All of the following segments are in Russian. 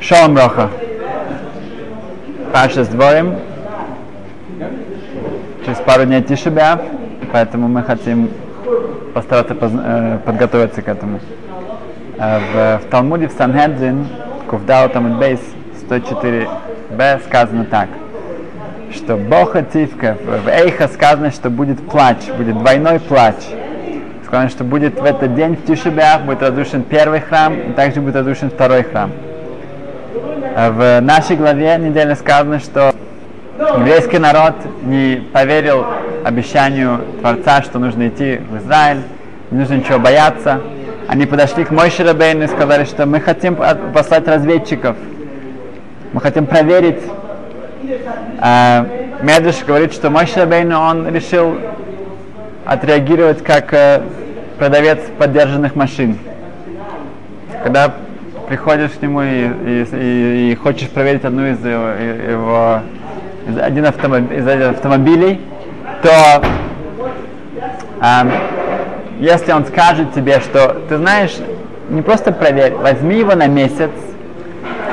Шалом Броха. Паша с дворем. Через пару дней Тишебя, поэтому мы хотим постараться э, подготовиться к этому. Э, В, в Талмуде в Санхедрин, Кувдау Тамид Бейс 104б сказано так, что Боха Тивка, в Эйха сказано, что будет плач, будет двойной плач. Сказано, что будет в этот день в Тишебях будет разрушен первый храм, и также будет разрушен второй храм. А В нашей главе недельно сказано, что еврейский народ не поверил обещанию Творца, что нужно идти в Израиль, не нужно ничего бояться. Они подошли к Мойше Рабейну и сказали, что мы хотим от- послать разведчиков, мы хотим проверить. А, говорит, что Мойше Рабейну, он решил отреагировать как э, продавец поддержанных машин. Когда приходишь к нему и, и- и- и хочешь проверить одну из его, его- из один автомоб- из автомобилей, то ам, если он скажет тебе, что ты знаешь, не просто проверь, возьми его на месяц,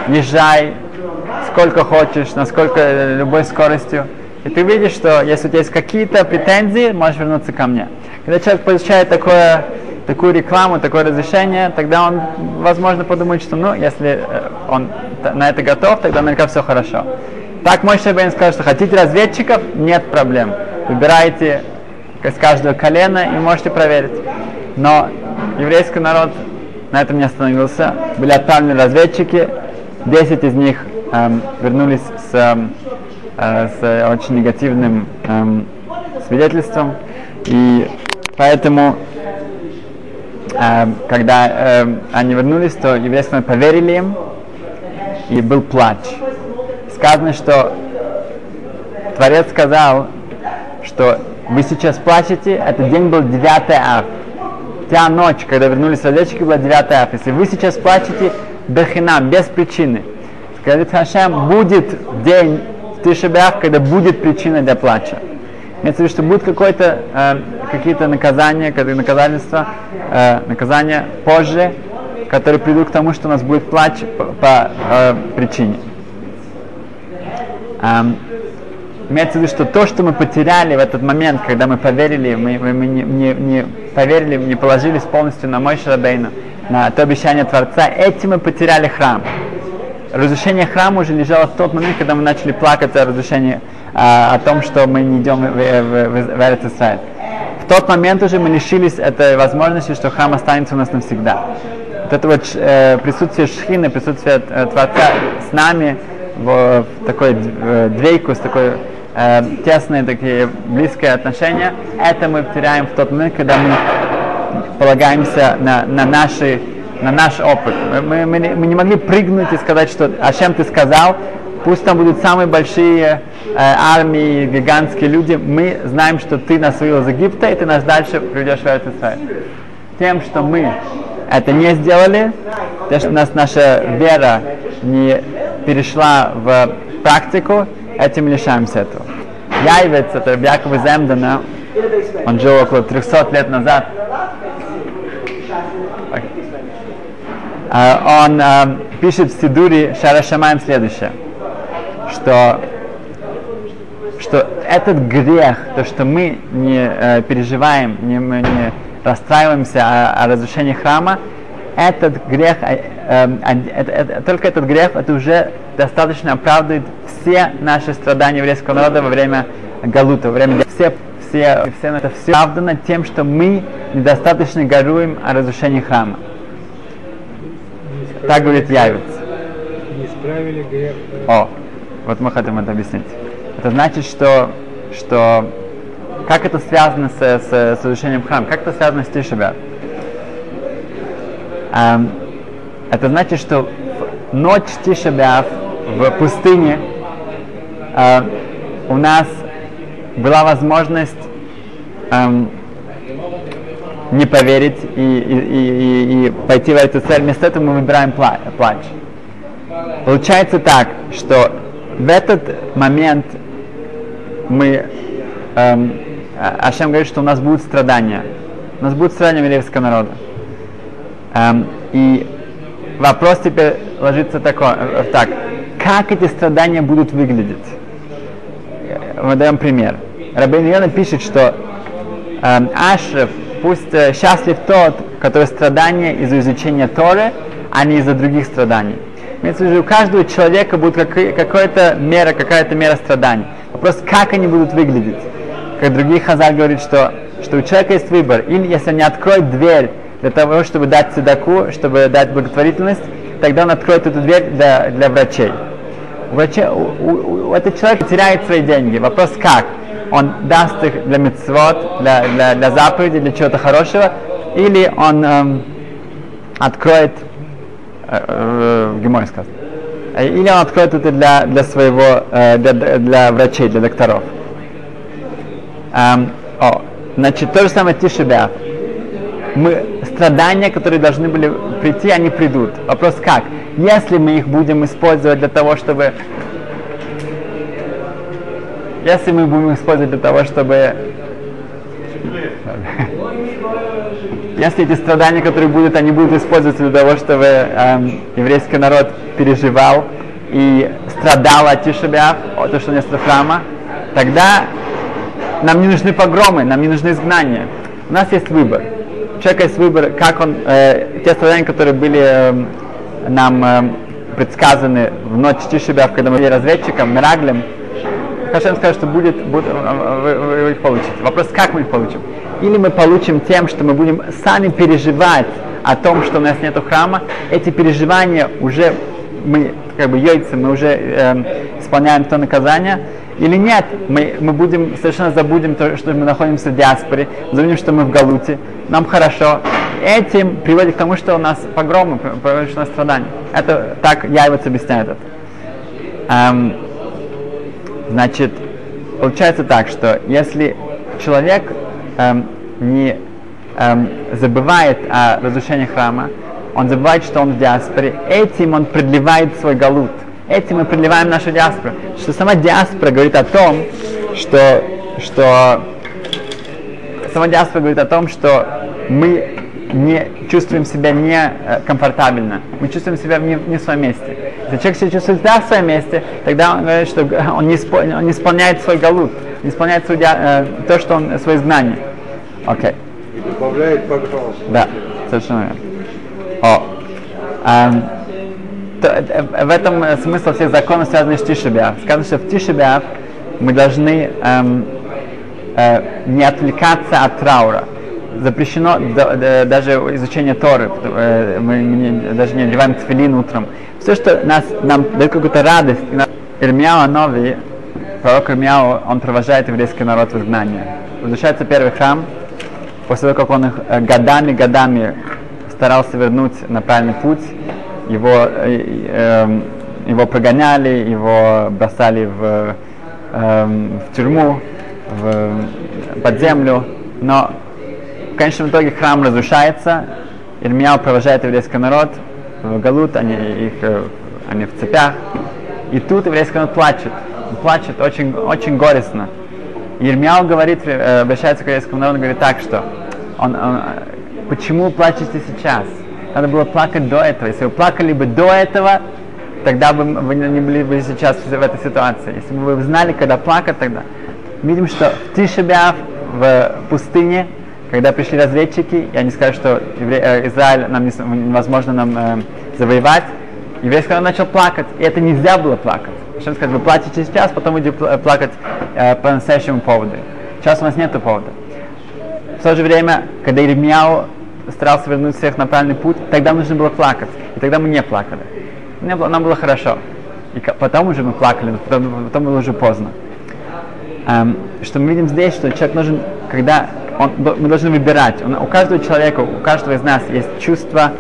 езжай сколько хочешь, на сколько э, любой скоростью, и ты видишь, что если у тебя есть какие-то претензии, можешь вернуться ко мне. Когда человек получает такое, такую рекламу, такое разрешение, тогда он, возможно, подумает, что, ну, если э, он на это готов, тогда наверняка все хорошо. Так мой Шабейн сказал, что хотите разведчиков, нет проблем. Выбирайте из каждого колена и можете проверить. Но еврейский народ на этом не остановился. Были отправлены разведчики, 10 из них эм, вернулись с, эм, э, с очень негативным эм, свидетельством. И поэтому, эм, когда эм, они вернулись, то еврейский народ поверили им, и был плач. Сказано, что Творец сказал, что вы сейчас плачете, этот день был 9 ав. Та ночь, когда вернулись разведчики, была 9 ав. Если вы сейчас плачете бехинам, без причины, говорит Хашем, будет день в Тишебях, когда будет причина для плача. Имеется в виду, что будет какое-то, э, какие-то наказания, наказательства, э, наказания позже, которые придут к тому, что у нас будет плач по, по, э, причине. Эм, имеется в виду, что то, что мы потеряли в этот момент, когда мы поверили, мы, мы- мы не, не- не поверили, не положились полностью на мой Шарабейну, на то обещание Творца, этим мы потеряли храм. Разрушение храма уже лежало в тот момент, когда мы начали плакать о разрушении, а, о том, что мы не идем в, в, в, в Эрец. В тот момент уже мы лишились этой возможности, что храм останется у нас навсегда. Вот это вот э, присутствие Шхины, присутствие э, Творца с нами в, в такой э, двейку, с такой э, тесные такие близкие отношения, это мы теряем в тот момент, когда мы полагаемся на, на, наши, на наш опыт. Мы, мы, мы не могли прыгнуть и сказать, что «А чем ты сказал?» Пусть там будут самые большие э, армии, гигантские люди, мы знаем, что ты нас вывел из Египта, и ты нас дальше приведешь в Эрец Исраэль. Тем, что мы это не сделали, то, что у нас наша вера не перешла в практику, этим лишаемся этого. Яйвец, это Яков из Эмдена, он жил около 300 лет назад. Он а, пишет в Сидуре Шара Шамаем следующее, что, что этот грех, то, что мы не э, переживаем, не, мы не расстраиваемся о, о разрушении храма, этот грех, э, э, только этот грех, это уже достаточно оправдывает все наши страдания еврейского народа во время Галута, во время все, все, все это все оправдано тем, что мы недостаточно горюем о разрушении храма. Так говорит Явец. Не исправили грех. О, вот мы хотим это объяснить. Это значит, что, что как это связано с, с, с разрушением храма, как это связано с Тишебят? Эм, это значит, что в ночь Тишебят в пустыне э, у нас была возможность эм, не поверить и, и, и, и- пойти в эту цель. Вместо этого мы выбираем пла- плач. Получается так, что в этот момент мы эм, а, Ашем говорит, что у нас будут страдания. У нас будут страдания еврейского народа. Эм, и вопрос теперь ложится такой, э, так, как эти страдания будут выглядеть? Мы даем пример. Рабин Йона пишет, что эм, Ашреф, пусть э, счастлив тот, который страдания из-за изучения Торы, а не из-за других страданий. Имеется в виду, у каждого человека будет какая-то мера, какая-то мера страданий. Вопрос, как они будут выглядеть. Как другие хазар говорит, что, что у человека есть выбор. Или если он не откроет дверь для того, чтобы дать седаку, чтобы дать благотворительность, тогда он откроет эту дверь для, для врачей. У, врачей, у, у, у этот человек теряет свои деньги. Вопрос как? Он даст их для мецвод, для, для, для заповеди, для чего-то хорошего, или он эм, откроет э, э, Гемой сказано. Или он откроет это для, для своего, э, для, для врачей, для докторов. Эм, о, значит, то же самое Тишебя. Мы, страдания, которые должны были прийти, они придут. Вопрос как? Если мы их будем использовать для того, чтобы... Если мы будем использовать для того, чтобы... Если эти страдания, которые будут, они будут использоваться для того, чтобы эм, еврейский народ переживал и страдал от Тишебиав, от нет храма, тогда нам не нужны погромы, нам не нужны изгнания. У нас есть выбор. У человека есть выбор, как он, э, те страдания, которые были э, нам э, предсказаны в ночь Тишебиав, когда мы были разведчиком, Мираглем, Хашем скажет, что будет, будет вы, вы, вы их получите. Вопрос, как мы их получим? Или мы получим тем, что мы будем сами переживать о том, что у нас нет храма, эти переживания уже мы как бы яйца, мы уже э, исполняем то наказание, или нет, мы, мы будем совершенно забудем то, что мы находимся в диаспоре, забудем, что мы в Галуте, нам хорошо. Этим приводит к тому, что у нас погромы, приводит что у нас страдания. Это так Яйвец объясняет это. Эм, значит, получается так, что если человек эм, не эм, забывает о разрушении храма, он забывает, что он в диаспоре, этим он продлевает свой галут. Этим мы продлеваем нашу диаспору. Что сама диаспора говорит о том, что, что сама диаспора говорит о том, что мы не чувствуем себя некомфортабельно, мы чувствуем себя не, не в своем месте. Если человек себя чувствует себя в своем месте, тогда он говорит, что он не, испол, он не исполняет свой галут, не исполняет свой, э, то, что он, свое изгнание. Окей. Okay. Добавляет погром. Да, совершенно верно. О. Эм, то, э, в этом э, смысл всех законов, связанных с Тишебиав. Сказано, что в Тишебиав мы должны эм, э, не отвлекаться от траура. Запрещено да, даже изучение Торы. Э, мы даже не одеваем тфилин утром. Все, что нас, нам дает какую-то радость. Ирмияу Нови, пророк Ирмияу, он провожает еврейский народ в изгнание. Возвращается первый храм, после того, как он их годами-годами старался вернуть на правильный путь, его, э, э, его прогоняли, его бросали в, э, в тюрьму, в, под землю, но в конечном итоге храм разрушается, Ирмияу провожает еврейский народ в Галут, они, их, э, они в цепях, и тут еврейский народ плачет, плачет очень, очень горестно. Ирмияу говорит, э, обращается к еврейскому народу, говорит так, что он, он, почему плачете сейчас? Надо было плакать до этого. Если вы плакали бы до этого, тогда бы вы не были бы сейчас в этой ситуации. Если бы вы знали, когда плакать, тогда. Видим, что в Тишебиав, в пустыне, когда пришли разведчики, и они сказали, что евре... Э, Израиль нам невозможно нам э, завоевать, еврейский народ начал плакать, и это нельзя было плакать. Что сказать, вы плачете сейчас, потом идете плакать э, по настоящему поводу. Сейчас у нас нет повода. В то же время, когда Иеремьяу старался вернуть всех на правильный путь, тогда нужно было плакать. И тогда мы не плакали. Нам было хорошо. И потом уже мы плакали, но потом, потом было уже поздно. Эм, что мы видим здесь, что человек нужен, когда он, мы должны выбирать. Он, у каждого человека, у каждого из нас есть чувство,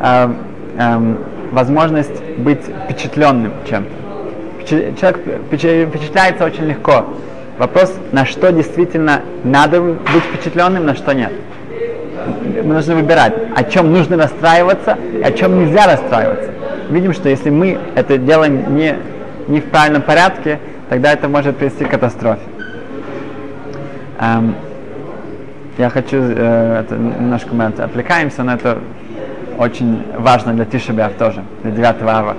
эм, эм, возможность быть впечатленным чем-то. Человек впечатляется очень легко. Вопрос, на что действительно надо быть впечатленным, на что нет мы должны выбирать, о чем нужно расстраиваться о чем нельзя расстраиваться. Видим, что если мы это делаем не, не в правильном порядке, тогда это может привести к катастрофе. Эм, я хочу, э, это немножко мы от- отвлекаемся, но это очень важно для Тишебяв тоже, для 9 ава.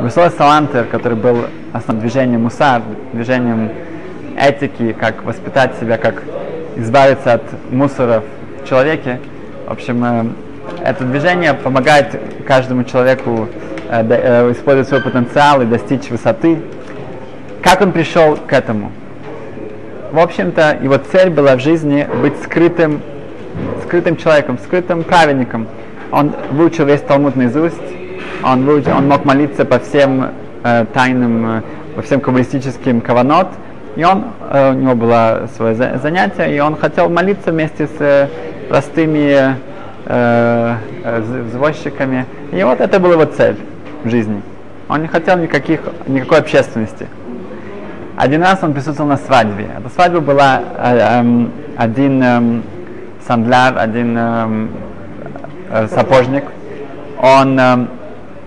Высой Салантер, который был основным движением мусар, движением этики, как воспитать себя, как избавиться от мусора в человеке. В общем, э, это движение помогает каждому человеку э, э, использовать свой потенциал и достичь высоты. Как он пришел к этому? В общем-то, его цель была в жизни быть скрытым, скрытым человеком, скрытым праведником. Он выучил весь Талмуд наизусть, он, выучил, он мог молиться по всем э, тайным, э, по всем каббалистическим каванот, и он, э, у него было свое за- занятие, и он хотел молиться вместе с э, простыми э, э, вз- взвозчиками. И вот это была его цель в жизни. Он не хотел никаких, никакой общественности. Один раз он присутствовал на свадьбе. Эта свадьба была э, эм, один эм, сандляр, один эм, э, сапожник. Он эм,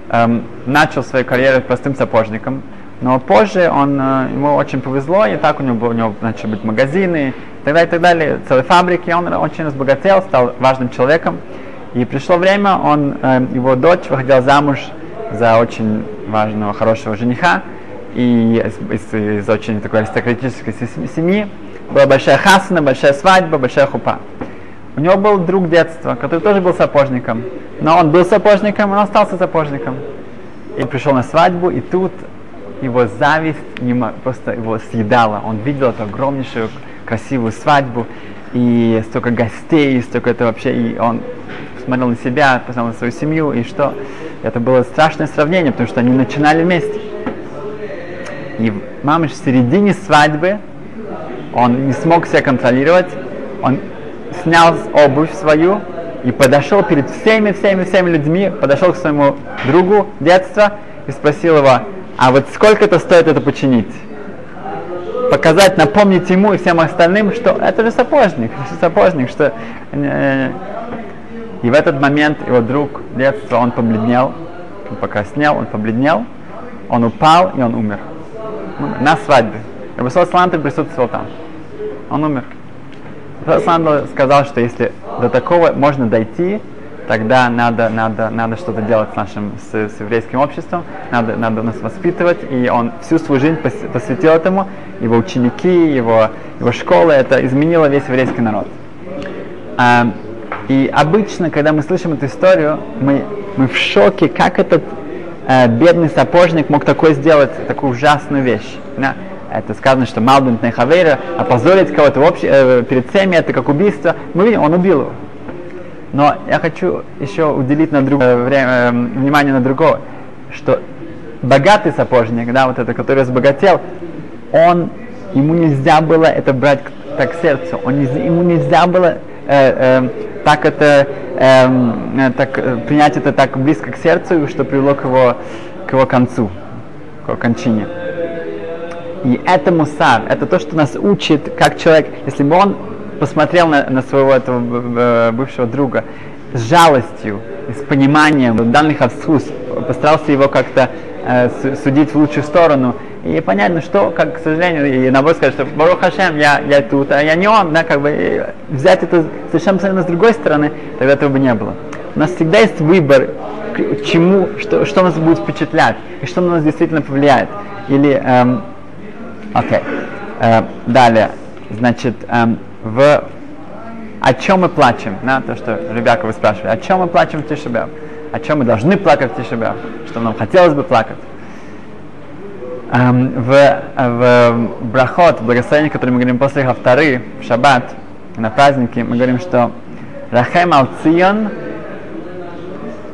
эм, начал свою карьеру простым сапожником, но позже он, э, ему очень повезло, и так у него, у него начали быть магазины, и так далее, и так далее, целые фабрики, он очень разбогател, стал важным человеком. И пришло время, он, э, его дочь выходила замуж за очень важного, хорошего жениха, и из, из- очень такой аристократической се- семьи. Была большая хасана, большая свадьба, большая хупа. У него был друг детства, который тоже был сапожником. Но он был сапожником, он остался сапожником. И пришел на свадьбу, и тут его зависть не мо- просто его съедала. Он видел эту огромнейшую красивую свадьбу, и столько гостей, и столько это вообще, и он смотрел на себя, посмотрел на свою семью, и что? Это было страшное сравнение, потому что они начинали вместе. И мамыш в середине свадьбы, он не смог себя контролировать, он снял обувь свою и подошел перед всеми, всеми, всеми людьми, подошел к своему другу детства и спросил его, а вот сколько это стоит это починить? Показать, напомнить ему и всем остальным, что это же сапожник, это же сапожник, что... э, И в этот момент его друг детства, он побледнел, он покраснел, он побледнел, он упал и он умер. На свадьбе. Рабисол Салантер присутствовал там. Он умер. Салантер сказал, что если до такого можно дойти, тогда надо, надо, надо что-то делать с нашим, с, с еврейским обществом, надо, надо нас воспитывать, и он всю свою жизнь пос- посвятил этому, его ученики, его, его школы, это изменило весь еврейский народ. А, и обычно, когда мы слышим эту историю, мы, мы в шоке, как этот э, бедный сапожник мог такое сделать, такую ужасную вещь. Да? Это сказано, что Малбин Нехавейра опозорить кого-то обще- э, перед всеми, это как убийство. Мы видим, он убил его. Но я хочу еще уделить на друг, э, время, э, внимание на другого, что богатый сапожник, да, вот это, который разбогател, он, ему нельзя было это брать так к сердцу, он ему нельзя было э, э, так это, эм, так, э, принять это так близко к сердцу, что привело к его, к его концу, к его кончине. И это мусар, это то, что нас учит, как человек, если бы он посмотрел на, на своего этого э, бывшего друга с жалостью, с пониманием данных отсутств, постарался его как-то э, су- судить в лучшую сторону, и понятно, что, как, к сожалению, и наоборот сказать, что Барух Хашем, я, я тут, а я не он, да, как бы взять это совершенно совершенно с другой стороны, тогда этого бы не было. У нас всегда есть выбор, к чему, что, что нас будет впечатлять, и что на нас действительно повлияет. Или эм, Окей. Э, далее. Значит, эм, в о чем мы плачем? Да, то, что Ребяка вы спрашивали. О чем мы плачем в Тишебяв? О чем мы должны плакать в Тишебяв? Что нам хотелось бы плакать? Эм, в, в брахот, в благословении, которое мы говорим после Хафтары, в шаббат, на праздники, мы говорим, что Рахем ал Цион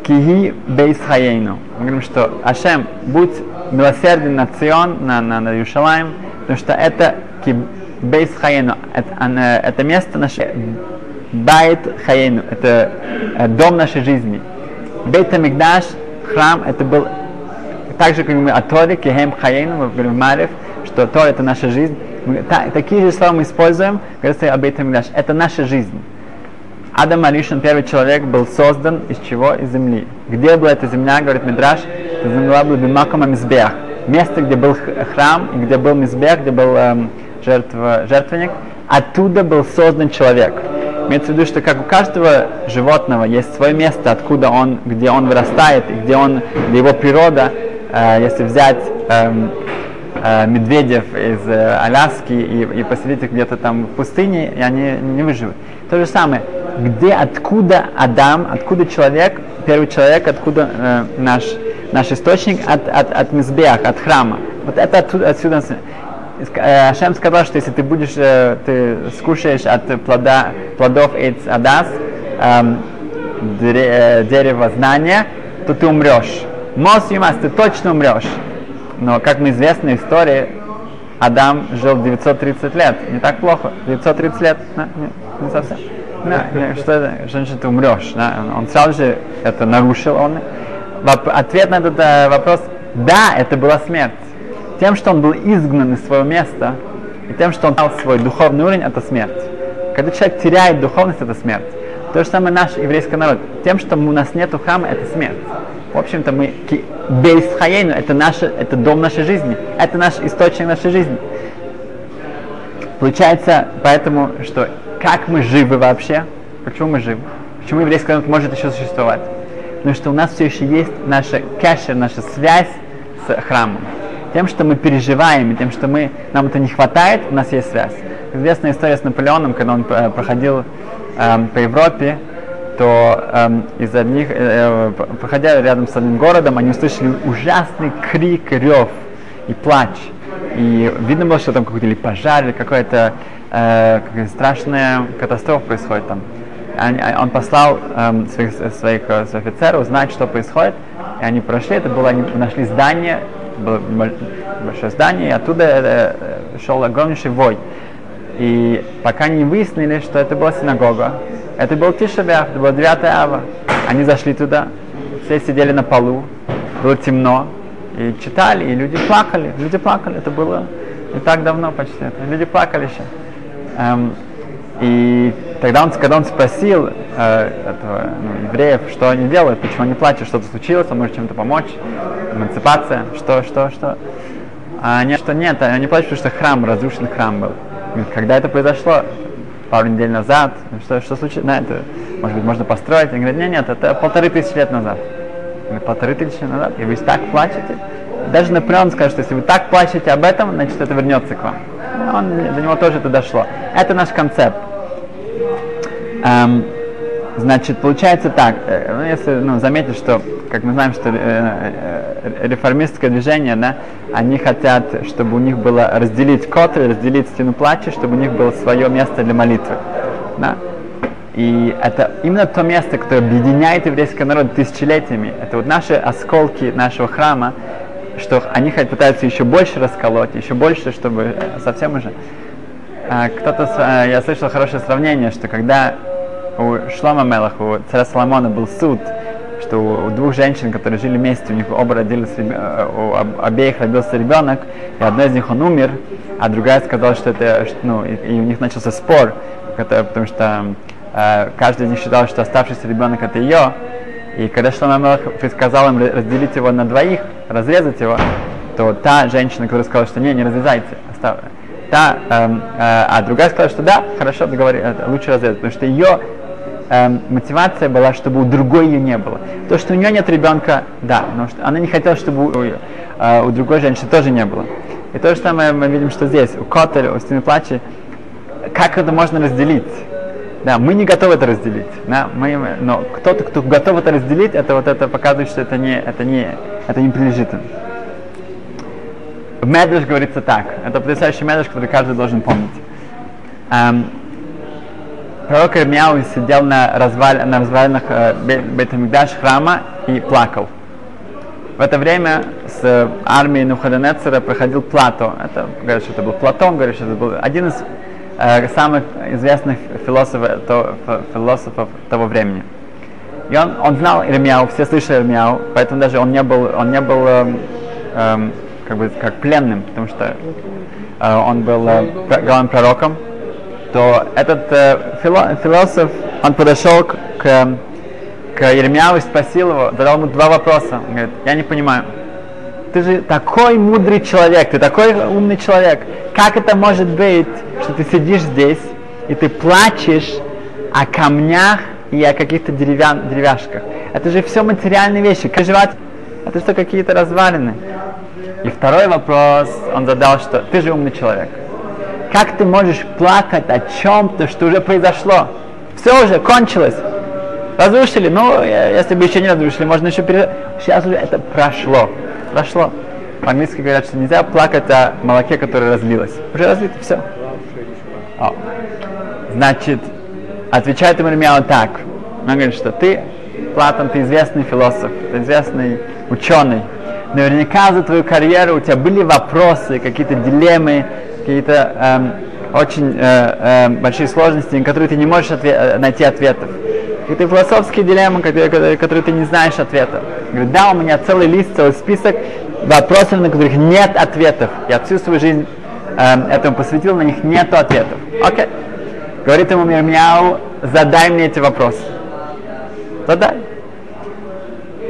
киги бейс хаейну. Мы говорим, что Ашем, будь милосерден на Цион, на, на, на Иерушалаем, потому что это ки бейс хаейну, это, это место наше, байт хаейну, это э, дом нашей жизни. Бейт Мигдаш, храм, это был так же, как мы о Торе, Кехем Хаейну, мы говорим Марев, что Тора это наша жизнь. Мы- та- такие же слова мы используем, когда об этом Мигдаш. Это наша жизнь. Адам Аришин, первый человек, был создан из чего? Из земли. Где была эта земля, говорит Мидраш? Эта земля была Бимакома Мизбех. Место, где был храм, где был Мизбех, где был эм, жертва, жертвенник, оттуда был создан человек. Имеется в виду, что как у каждого животного есть свое место, откуда он, где он вырастает, где он, где его природа, если взять эм, э, медведев из э, Аляски и, и поселить их где-то там в пустыне, и они не выживут. То же самое, где, откуда Адам, откуда человек, первый человек, откуда э, наш, наш источник, от, от, от Мизбех, от храма. Вот это отсюда. Э, Ашем сказал, что если ты будешь, э, ты скушаешь от плода, плодов Эйц Адас, эм, дре, дерева знания, то ты умрешь. Мос Юмас, ты точно умрешь. Но, как мы известны истории, Адам жил 930 лет. Не так плохо. 930 лет. Да, не, не совсем. Да, не, что это? Женщина, ты умрешь. Да? Он сразу же это нарушил. Он. Ответ на этот э, вопрос, да, это была смерть. Тем, что он был изгнан из своего места, и тем, что он дал свой духовный уровень, это смерть. Когда человек теряет духовность, это смерть. То же самое наш еврейский народ. Тем, что у нас нет храма, это смерть. В общем-то, мы Бейсхаейну, это, наше, это дом нашей жизни, это наш источник нашей жизни. Получается, поэтому, что как мы живы вообще, почему мы живы, почему еврейский народ может еще существовать, потому что у нас все еще есть наша кэшер, наша связь с храмом. Тем, что мы переживаем, и тем, что мы, нам это не хватает, у нас есть связь. Известная история с Наполеоном, когда он э, проходил э, по Европе, то эм, из одних, э, э, проходя рядом с одним городом, они услышали ужасный крик, рев и плач. И видно было, что там какой-то или пожар, или какая-то э, какая страшная катастрофа происходит там. А, он послал эм, своих, своих, э, своих офицеров узнать, что происходит, и они прошли, это было, они нашли здание, было большое здание, и оттуда э, э шел огромнейший вой. И пока не выяснили, что это была синагога, это был Тишабяв, это было 9 ава. Они зашли туда, все сидели на полу, было темно, и читали, и люди плакали, люди плакали, это было не так давно почти, это, люди плакали еще. Эм, и тогда он, когда он спросил э, этого, ну, евреев, что они делают, почему они плачут, что-то случилось, он может чем-то помочь, эмансипация, что, что, что. А они, что нет, они плачут, потому что храм, разрушен храм был. Когда это произошло? Пару недель назад, что, что случилось, на это, может быть, можно построить. Они говорят, нет, нет, это полторы тысячи лет назад. Полторы тысячи назад, и вы так плачете. Даже Наполеон скажет, что если вы так плачете об этом, значит это вернется к вам. Он, до него тоже это дошло. Это наш концепт. Эм, значит, получается так, э, ну, если ну, заметить, что, как мы знаем, что э, э, реформистское движение, да, они хотят, чтобы у них было разделить котль, разделить стену плача, чтобы у них было свое место для молитвы. Да? И это именно то место, которое объединяет еврейский народ тысячелетиями. Это вот наши осколки нашего храма, что они хотят пытаются еще больше расколоть, еще больше, чтобы совсем уже. А, кто-то, я слышал хорошее сравнение, что когда у Шлома Мелаха, у царя Соломона был суд, что у, двух женщин, которые жили вместе, у них оба родились, э, у обеих родился ребенок, и одна из них он умер, а другая сказала, что это, ну, и, у них начался спор, потому что э, каждый из них считал, что оставшийся ребенок это ее, и когда Шлома Мелах предсказал им разделить его на двоих, разрезать его, то та женщина, которая сказала, что не, не разрезайте, остав... та, э, э, а другая сказала, что да, хорошо, договори, лучше разрезать, потому что ее эм, мотивация была, чтобы у другой ее не было. То, что у нее нет ребенка, да, но что она не хотела, чтобы у, э, у другой женщины тоже не было. И то же самое мы видим, что здесь, у Котель, у Стены Плачи, как это можно разделить? Да, мы не готовы это разделить. Да, мы, но кто-то, кто готов это разделить, это вот это показывает, что это не, это не, это не принадлежит им. В говорится так. Это потрясающий Медреш, который каждый должен помнить. Эм, пророк Ирмияу сидел на, разваль, на развалинах э, Бетамикдаш храма и плакал. В это время с армией Нухадонецера проходил Плато. Это, говорят, что это был Платон, говорят, что это был один из э, самых известных философов, то, философов того времени. И он, он знал Ирмияу, все слышали Ирмияу, поэтому даже он не был, он не был э, э, как бы как пленным, потому что э, он был э, главным пророком то этот э, фило, философ, он подошел к, к, Еремьяву и спросил его, задал ему два вопроса. Он говорит, я не понимаю. ты же такой мудрый человек, ты такой умный человек. Как это может быть, что ты сидишь здесь и ты плачешь о камнях и о каких-то деревян, деревяшках? Это же все материальные вещи. Как жевать? Это что, какие-то развалины? И второй вопрос он задал, что ты же умный человек. Как ты можешь плакать о чем-то, что уже произошло? Все уже кончилось. Разрушили, ну, если бы еще не разрушили, можно еще перед... Сейчас уже это прошло. Прошло. По-английски говорят, что нельзя плакать о молоке, которое разлилось. Уже разлито, все. О. Значит, отвечает ему Ирмияу так. Он говорит, что ты, Платон, ты известный философ, ты известный ученый. Наверняка за твою карьеру у тебя были вопросы, какие-то дилеммы, какие-то эм, очень э, э, большие сложности, на которые ты не можешь отве- э, найти ответов. Какие-то философские дилеммы, которые, которые, ты не знаешь ответа. Говорит, да, у меня целый лист, целый список вопросов, на которых нет ответов. Я всю свою жизнь э, этому посвятил, на них нет ответов. Окей. Говорит ему Мирмяу, задай мне эти вопросы. Задай.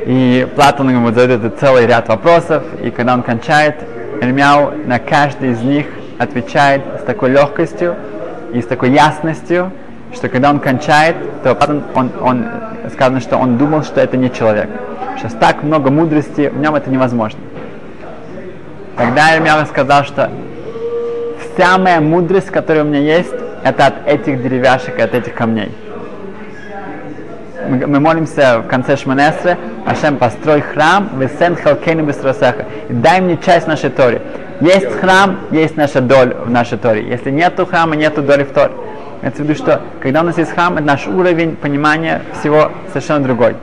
И Платон ему задает целый ряд вопросов, и когда он кончает, Ирмяу на каждый из них отвечает с такой легкостью и с такой ясностью, что когда он кончает, то он, он, он сказано, что он думал, что это не человек. Сейчас так много мудрости, в нем это невозможно. Тогда Ирмяу сказал, что вся моя мудрость, которая у меня есть, это от этих деревяшек, от этих камней. Мы, молимся в конце Шманесры, Ашем, построй храм, весен халкейну бестросеха, дай мне часть нашей Тори. Есть храм, есть наша доля в нашей Торе. Если нету храма, нету доли в Торе. Это в виду, что когда у нас есть храм, наш уровень понимания всего совершенно другой.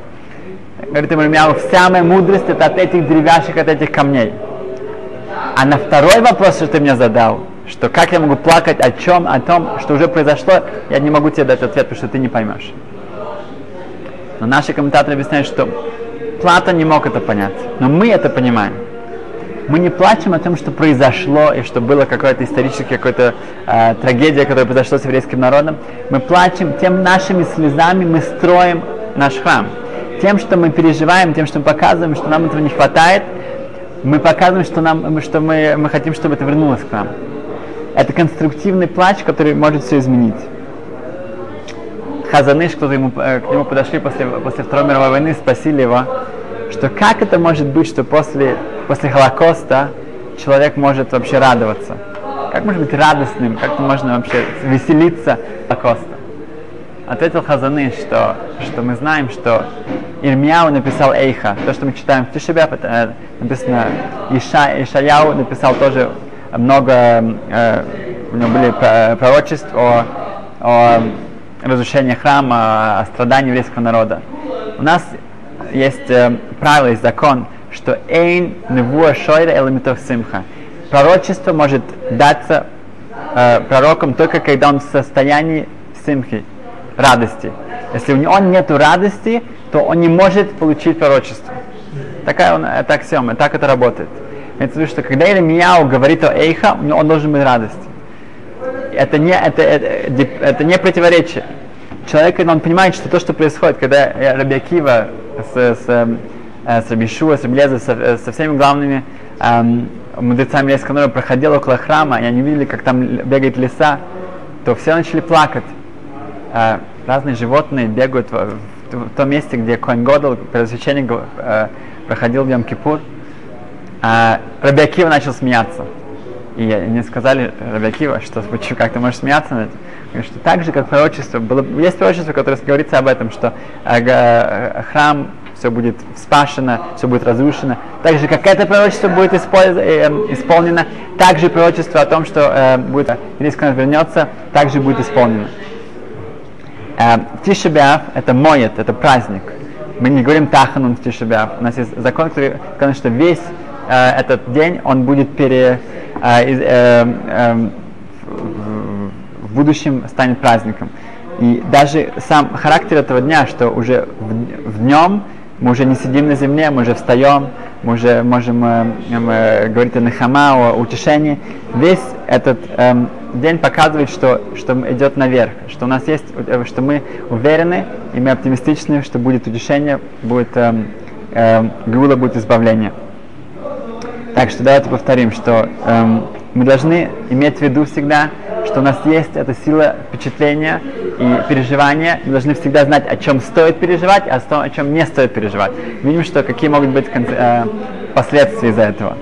Говорит Имрумяу, вся моя мудрость это от этих деревяшек, от этих камней. А на второй вопрос, что ты мне задал, что как я могу плакать о чем, о том, что уже произошло, я не могу тебе дать ответ, потому что ты не поймешь. Но наши комментаторы объясняют, что Платон не мог это понять, но мы это понимаем. Мы не плачем о том, что произошло и что было какое-то историческое, какая-то э, трагедия, которая произошла с еврейским народом. Мы плачем тем нашими слезами, мы строим наш храм. Тем, что мы переживаем, тем, что мы показываем, что нам этого не хватает, мы показываем, что, нам, что мы, мы хотим, чтобы это вернулось к нам. Это конструктивный плач, который может все изменить. Хазаныш, кто ему, к нему подошли после, после Второй мировой войны, спросили его, что как это может быть, что после, после Холокоста человек может вообще радоваться? Как может быть радостным? Как можно вообще веселиться Холокоста? Ответил Хазаны, что, что мы знаем, что Ирмияу написал Эйха. То, что мы читаем в Тишебе, это написано Иша, Ишаяу написал тоже много, э, у него были пророчеств о, о разрушении храма, о страдании еврейского народа. У нас есть э, правило, есть закон, что эйн невуа шойра элементов симха. Пророчество может даться э, пророкам только когда он в состоянии симхи, радости. Если у него он нету радости, то он не может получить пророчество. Такая он, это аксиома, так это работает. Это что когда Иеремияу говорит о Эйха, у него он должен быть радость. Это не, это, это, это не противоречие. Человек, он понимает, что то, что происходит, когда Рабиакива с, с, с Рабишуа, с Рабелеза, со, со всеми главными эм, мудрецами еврейского народа проходил около храма, и они видели, как там бегает леса, то все начали плакать. Э, разные животные бегают в, в, в том месте, где Коин Годл, первосвященник, э, проходил в Йом-Кипур. А Рабиакива начал смеяться. И они сказали Рабиакива, что как ты можешь смеяться над этим? Что так же, как пророчество, было, есть пророчество, которое говорится об этом, что э, храм все будет спашено, все будет разрушено. Так же, как это пророчество будет э, исполнено, так же пророчество о том, что э, будет народ вернется, также будет исполнено. Э, Тишебиав – это моет, это праздник. Мы не говорим Таханун в Тишебиав. У нас есть закон, который сказал, что весь э, этот день он будет пере, э, э, э, в, будущем станет праздником. И даже сам характер этого дня, что уже в, в днем мы уже не сидим на земле, мы уже встаем, мы уже можем э, э, говорить о нахама, о утешении. Весь этот э, день показывает, что, что идет наверх, что у нас есть, э, что мы уверены и мы оптимистичны, что будет утешение, будет э, э, гула, будет избавление. Так что давайте повторим, что эм, мы должны иметь в виду всегда, что у нас есть эта сила впечатления и переживания. Мы должны всегда знать, о чем стоит переживать, а о чем не стоит переживать. Видим, что какие могут быть э, последствия из-за этого.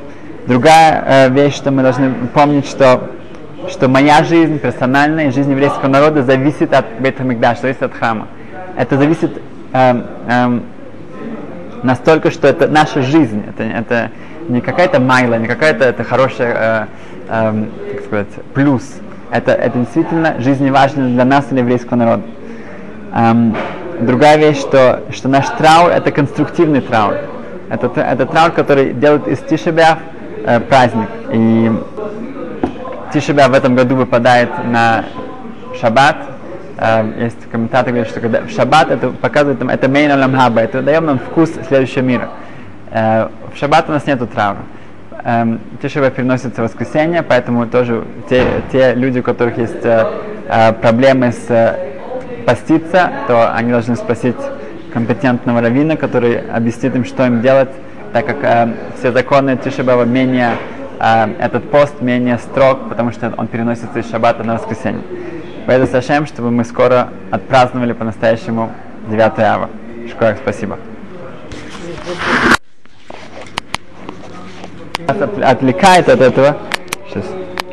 Другая э, вещь, что мы должны помнить, что, что моя жизнь персональная и жизнь еврейского народа зависит от Бет-Хамикдаш, зависит от храма. Это зависит э, э, настолько, что это наша жизнь. Это, это не какая-то майла, не какая-то это хорошая, э, э, как сказать, плюс. Это, это действительно жизненно для нас, для еврейского народа. Эм, другая вещь, что, что наш траур это конструктивный траур. Это, это траур, который делает из Тишебяв э, праздник. И Тишебяв в этом году выпадает на Шаббат. Э, есть комментатор говорит, что когда Шаббат это показывает нам, это мейн ламхаба, это дает нам вкус следующего мира. Э, в Шаббат у нас нету траура эм, Тишева переносится в воскресенье, поэтому тоже те, те люди, у которых есть э, э, проблемы с поститься, то они должны спросить компетентного раввина, который объяснит им, что им делать, так как все законы Тишебава менее, этот пост менее строг, потому что он переносится из шаббата на воскресенье. Поэтому Сашем, чтобы мы скоро отпраздновали по-настоящему 9 ава. Школа, спасибо отвлекает от этого. Сейчас.